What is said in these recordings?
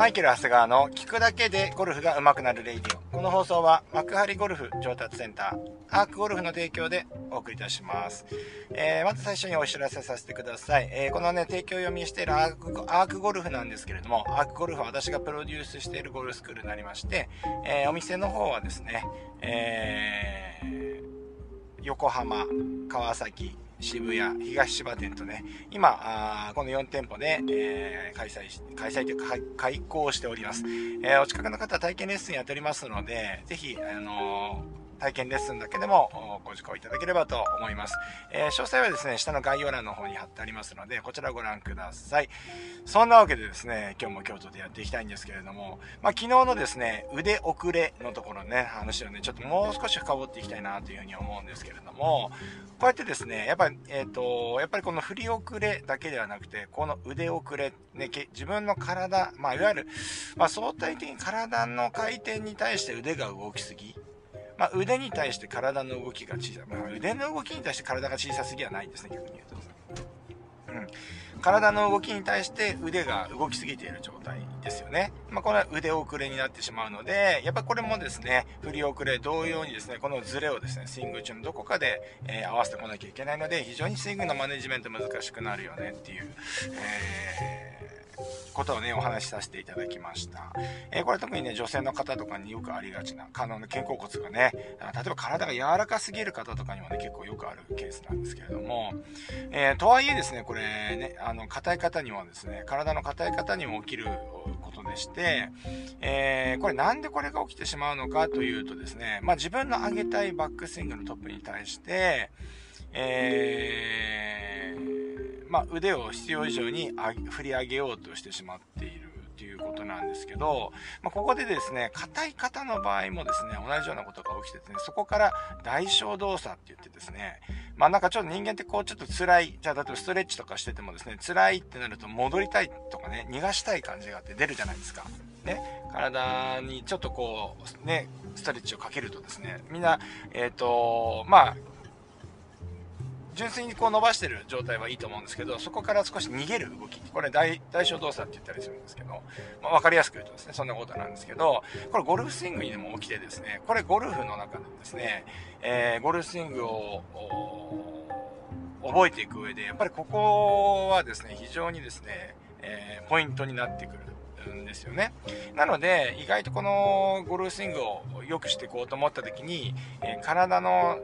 マイケル・長谷川の聞くだけでゴルフが上手くなるレイディオ。この放送は幕張ゴルフ上達センター、アークゴルフの提供でお送りいたします。えー、まず最初にお知らせさせてください。えー、このね、提供読みしているアークアークゴルフなんですけれども、アークゴルフは私がプロデュースしているゴルフスクールになりまして、えー、お店の方はですね、えー、横浜、川崎、渋谷、東芝店とね、今、あこの4店舗で、えー、開催し、開催というか、開講しております。えー、お近くの方は体験レッスンやっておりますので、ぜひ、あのー体験レッスンだけでもご受講いただければと思います。えー、詳細はですね、下の概要欄の方に貼ってありますので、こちらご覧ください。そんなわけでですね、今日も京都でやっていきたいんですけれども、まあ、昨日のですね、腕遅れのところね、話をね、ちょっともう少し深掘っていきたいなというふうに思うんですけれども、こうやってですね、やっぱり、えっ、ー、と、やっぱりこの振り遅れだけではなくて、この腕遅れ、ね、自分の体、まあ、いわゆる、まあ、相対的に体の回転に対して腕が動きすぎ、まあ、腕に対して体の動きが小さい。まあ、腕の動きに対して体が小さすぎはないんですね、逆に言うと。うん。体の動きに対して腕が動きすぎている状態ですよね。まあ、これは腕遅れになってしまうので、やっぱこれもですね、振り遅れ同様にですね、このズレをですね、スイング中のどこかで、えー、合わせてこなきゃいけないので、非常にスイングのマネジメント難しくなるよねっていう、えーことをね、お話しさせていただきました。えー、これ特にね、女性の方とかによくありがちな、可能な肩甲骨がね、例えば体が柔らかすぎる方とかにもね、結構よくあるケースなんですけれども、えー、とはいえですね、これね、あの、硬い方にもですね、体の硬い方にも起きることでして、えー、これなんでこれが起きてしまうのかというとですね、まあ、自分の上げたいバックスイングのトップに対して、えー、まあ、腕を必要以上に振り上げようとしてしまっているということなんですけど、まあ、ここでですね、硬い方の場合もですね、同じようなことが起きててね、そこから代償動作って言ってですね、まあなんかちょっと人間ってこうちょっと辛い、じゃあ例えばストレッチとかしててもですね、辛いってなると戻りたいとかね、逃がしたい感じがあって出るじゃないですか。ね、体にちょっとこう、ね、ストレッチをかけるとですね、みんな、えっ、ー、と、まあ、純粋にこう伸ばしてる状態はいいと思うんですけど、そこから少し逃げる動き。これ代、代償動作って言ったりするんですけど、まあ、わかりやすく言うとですね、そんなことなんですけど、これゴルフスイングにでも起きてですね、これゴルフの中でですね、えー、ゴルフスイングを、覚えていく上で、やっぱりここはですね、非常にですね、えー、ポイントになってくるんですよね。なので、意外とこのゴルフスイングを良くしていこうと思った時に、え、体の、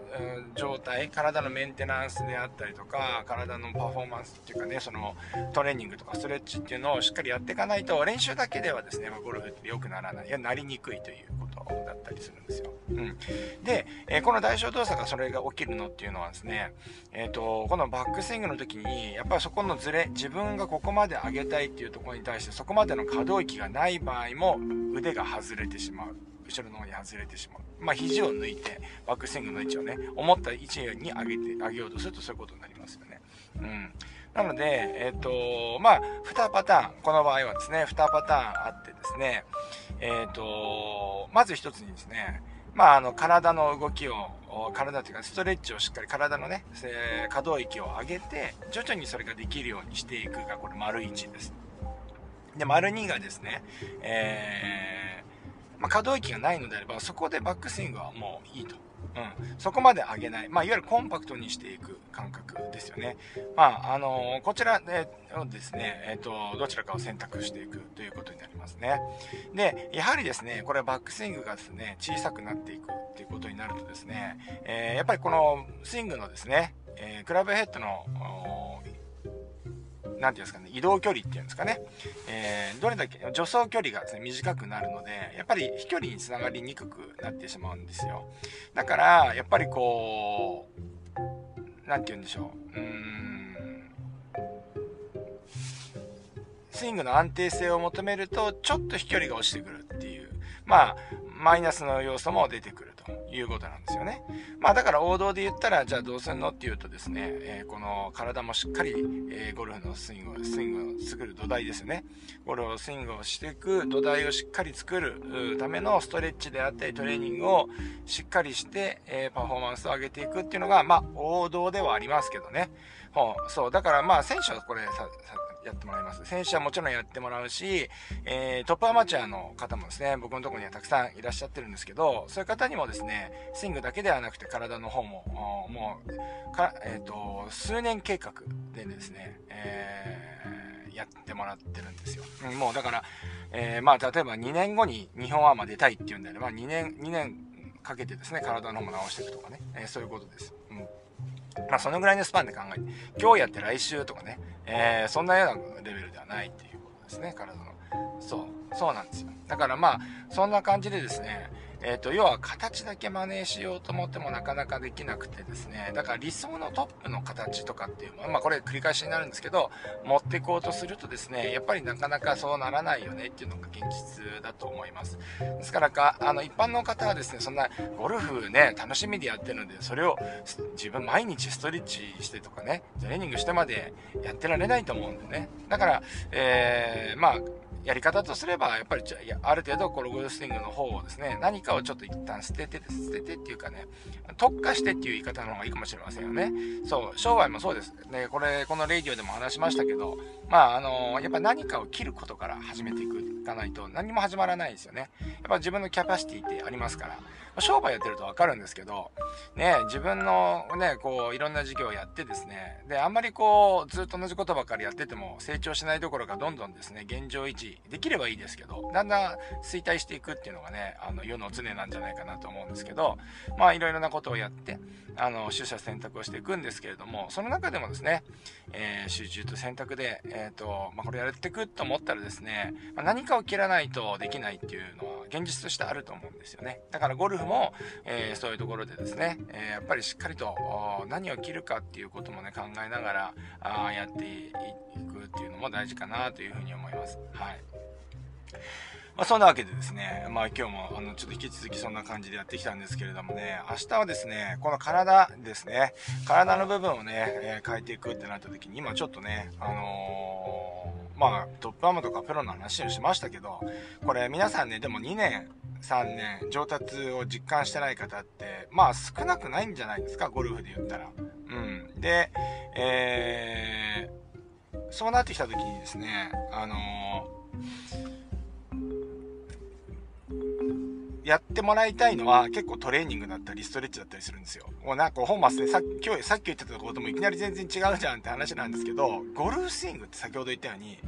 状態、体のメンテナンスであったりとか、体のパフォーマンスっていうかね、そのトレーニングとかストレッチっていうのをしっかりやっていかないと、練習だけではですね、ゴルフって良くならない、いや、なりにくいということだったりするんですよ。うん。で、えー、この代償動作がそれが起きるのっていうのはですね、えっ、ー、と、このバックスイングの時に、やっぱりそこのズレ、自分がここまで上げたいっていうところに対して、そこまでの可動域がない場合も、腕が外れてしまう。後ろの方に外れてしまう。まあ、肘を抜いて、バックスイングの位置をね、思った位置に上げて、上げようとするとそういうことになりますよね。うん。なので、えっ、ー、と、まあ、2パターン、この場合はですね、2パターンあってですね、えっ、ー、と、まず1つにですね、まあ、あの、体の動きを、体というか、ストレッチをしっかり体のねえ、可動域を上げて、徐々にそれができるようにしていくが、これ、丸1です。で、丸2がですね、えー、まあ、可動域がないのであれば、そこでバックスイングはもういいと。うん。そこまで上げない。まあ、いわゆるコンパクトにしていく感覚ですよね。まあ、あのー、こちらでですね、えっ、ー、と、どちらかを選択していくということになりますね。で、やはりですね、これバックスイングがですね、小さくなっていくっていうことになるとですね、えー、やっぱりこのスイングのですね、えクラブヘッドのなんていうんですかね、移動距離っていうんですかね、えー、どれだけ、助走距離がですね、短くなるので、やっぱり飛距離につながりにくくなってしまうんですよ。だから、やっぱりこう、なんて言うんでしょう、うーん、スイングの安定性を求めると、ちょっと飛距離が落ちてくるっていう、まあ、マイナスの要素も出てくる。いうことなんですよね。まあだから王道で言ったら、じゃあどうすんのっていうとですね、えー、この体もしっかり、えー、ゴルフのスイングを、スイングを作る土台ですね。ゴルフをスイングをしていく土台をしっかり作るためのストレッチであったりトレーニングをしっかりして、えー、パフォーマンスを上げていくっていうのが、まあ王道ではありますけどね。ほうそう、だからまあ選手はこれさ、やってもらいます。選手はもちろんやってもらうし、えー、トップアマチュアの方もですね、僕のところにはたくさんいらっしゃってるんですけど、そういう方にもですね、スイングだけではなくて体の方も、もう、か、えっ、ー、と、数年計画でですね、えー、やってもらってるんですよ。もうだから、えー、まあ、例えば2年後に日本アマ出たいっていうんであれば、2年、2年かけてですね、体の方も直していくとかね、え、そういうことです。まあ、そのぐらいのスパンで考えて、今日やって来週とかね、えー、そんなようなレベルではないっていうことですね、体の。そう、そうなんですよ。だからまあ、そんな感じでですね、えっ、ー、と、要は形だけ真似しようと思ってもなかなかできなくてですね、だから理想のトップの形とかっていうの、まあこれ繰り返しになるんですけど、持っていこうとするとですね、やっぱりなかなかそうならないよねっていうのが現実だと思います。ですからか、あの、一般の方はですね、そんなゴルフね、楽しみでやってるので、それを自分毎日ストレッチしてとかね、トレーニングしてまでやってられないと思うんでね。だから、えー、まあ、やり方とすれば、やっぱりある程度このゴルフスイングの方をですね、何かをちょっと一旦捨てて、捨ててっていうかね、特化してっていう言い方の方がいいかもしれませんよね。そう、商売もそうです。ね、これ、このレイディオでも話しましたけど、まあ、あのやっぱ何かを切ることから始めていく、かないと何も始まらないですよね。やっぱ自分のキャパシティってありますから。商売やってるとわかるんですけど、ね、自分のね、こう、いろんな事業をやってですね、で、あんまりこう、ずっと同じことばっかりやってても成長しないどころかどんどんですね、現状維持できればいいですけど、だんだん衰退していくっていうのがね、あの、世の常なんじゃないかなと思うんですけど、まあ、いろいろなことをやって、あの、取捨選択をしていくんですけれども、その中でもですね、えー、集中と選択で、えっ、ー、と、まあ、これやっていくと思ったらですね、まあ、何かを切らないとできないっていうのは現実としてあると思うんですよね。だからゴルフも、えー、そういうところでですね、えやっぱりしっかりと何を切るかっていうこともね、考えながらあやっていくっていうのも大事かなというふうに思います。はい。まあ、そんなわけでですね、まあ今日もあのちょっと引き続きそんな感じでやってきたんですけれどもね、明日はですね、この体ですね、体の部分をね、えー、変えていくってなった時に、今ちょっとね、あのー、まあトップアームとかプロの話をしましたけど、これ皆さんね、でも2年、3年、上達を実感してない方って、まあ少なくないんじゃないですか、ゴルフで言ったら。うん。で、えー、そうなってきた時にですね、あのーやってもらいたいのは結構トレーニングだったりストレッチだったりするんですよ。もうなんか本末でさっ今日さっき言ってたこともいきなり全然違うじゃんって話なんですけど、ゴルフスイングって先ほど言ったように、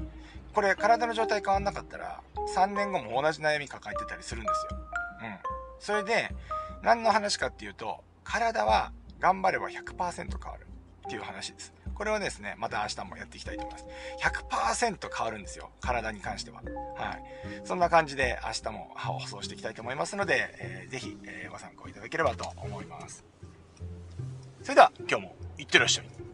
これ体の状態変わんなかったら3年後も同じ悩み抱えてたりするんですよ。うん。それで、何の話かっていうと、体は頑張れば100%変わるっていう話です。これはですね、また明日もやっていきたいと思います。100%変わるんですよ。体に関しては。はい。そんな感じで明日も歯を放送していきたいと思いますので、えー、ぜひ、えー、ご参考いただければと思います。それでは、今日もいってらっしゃい。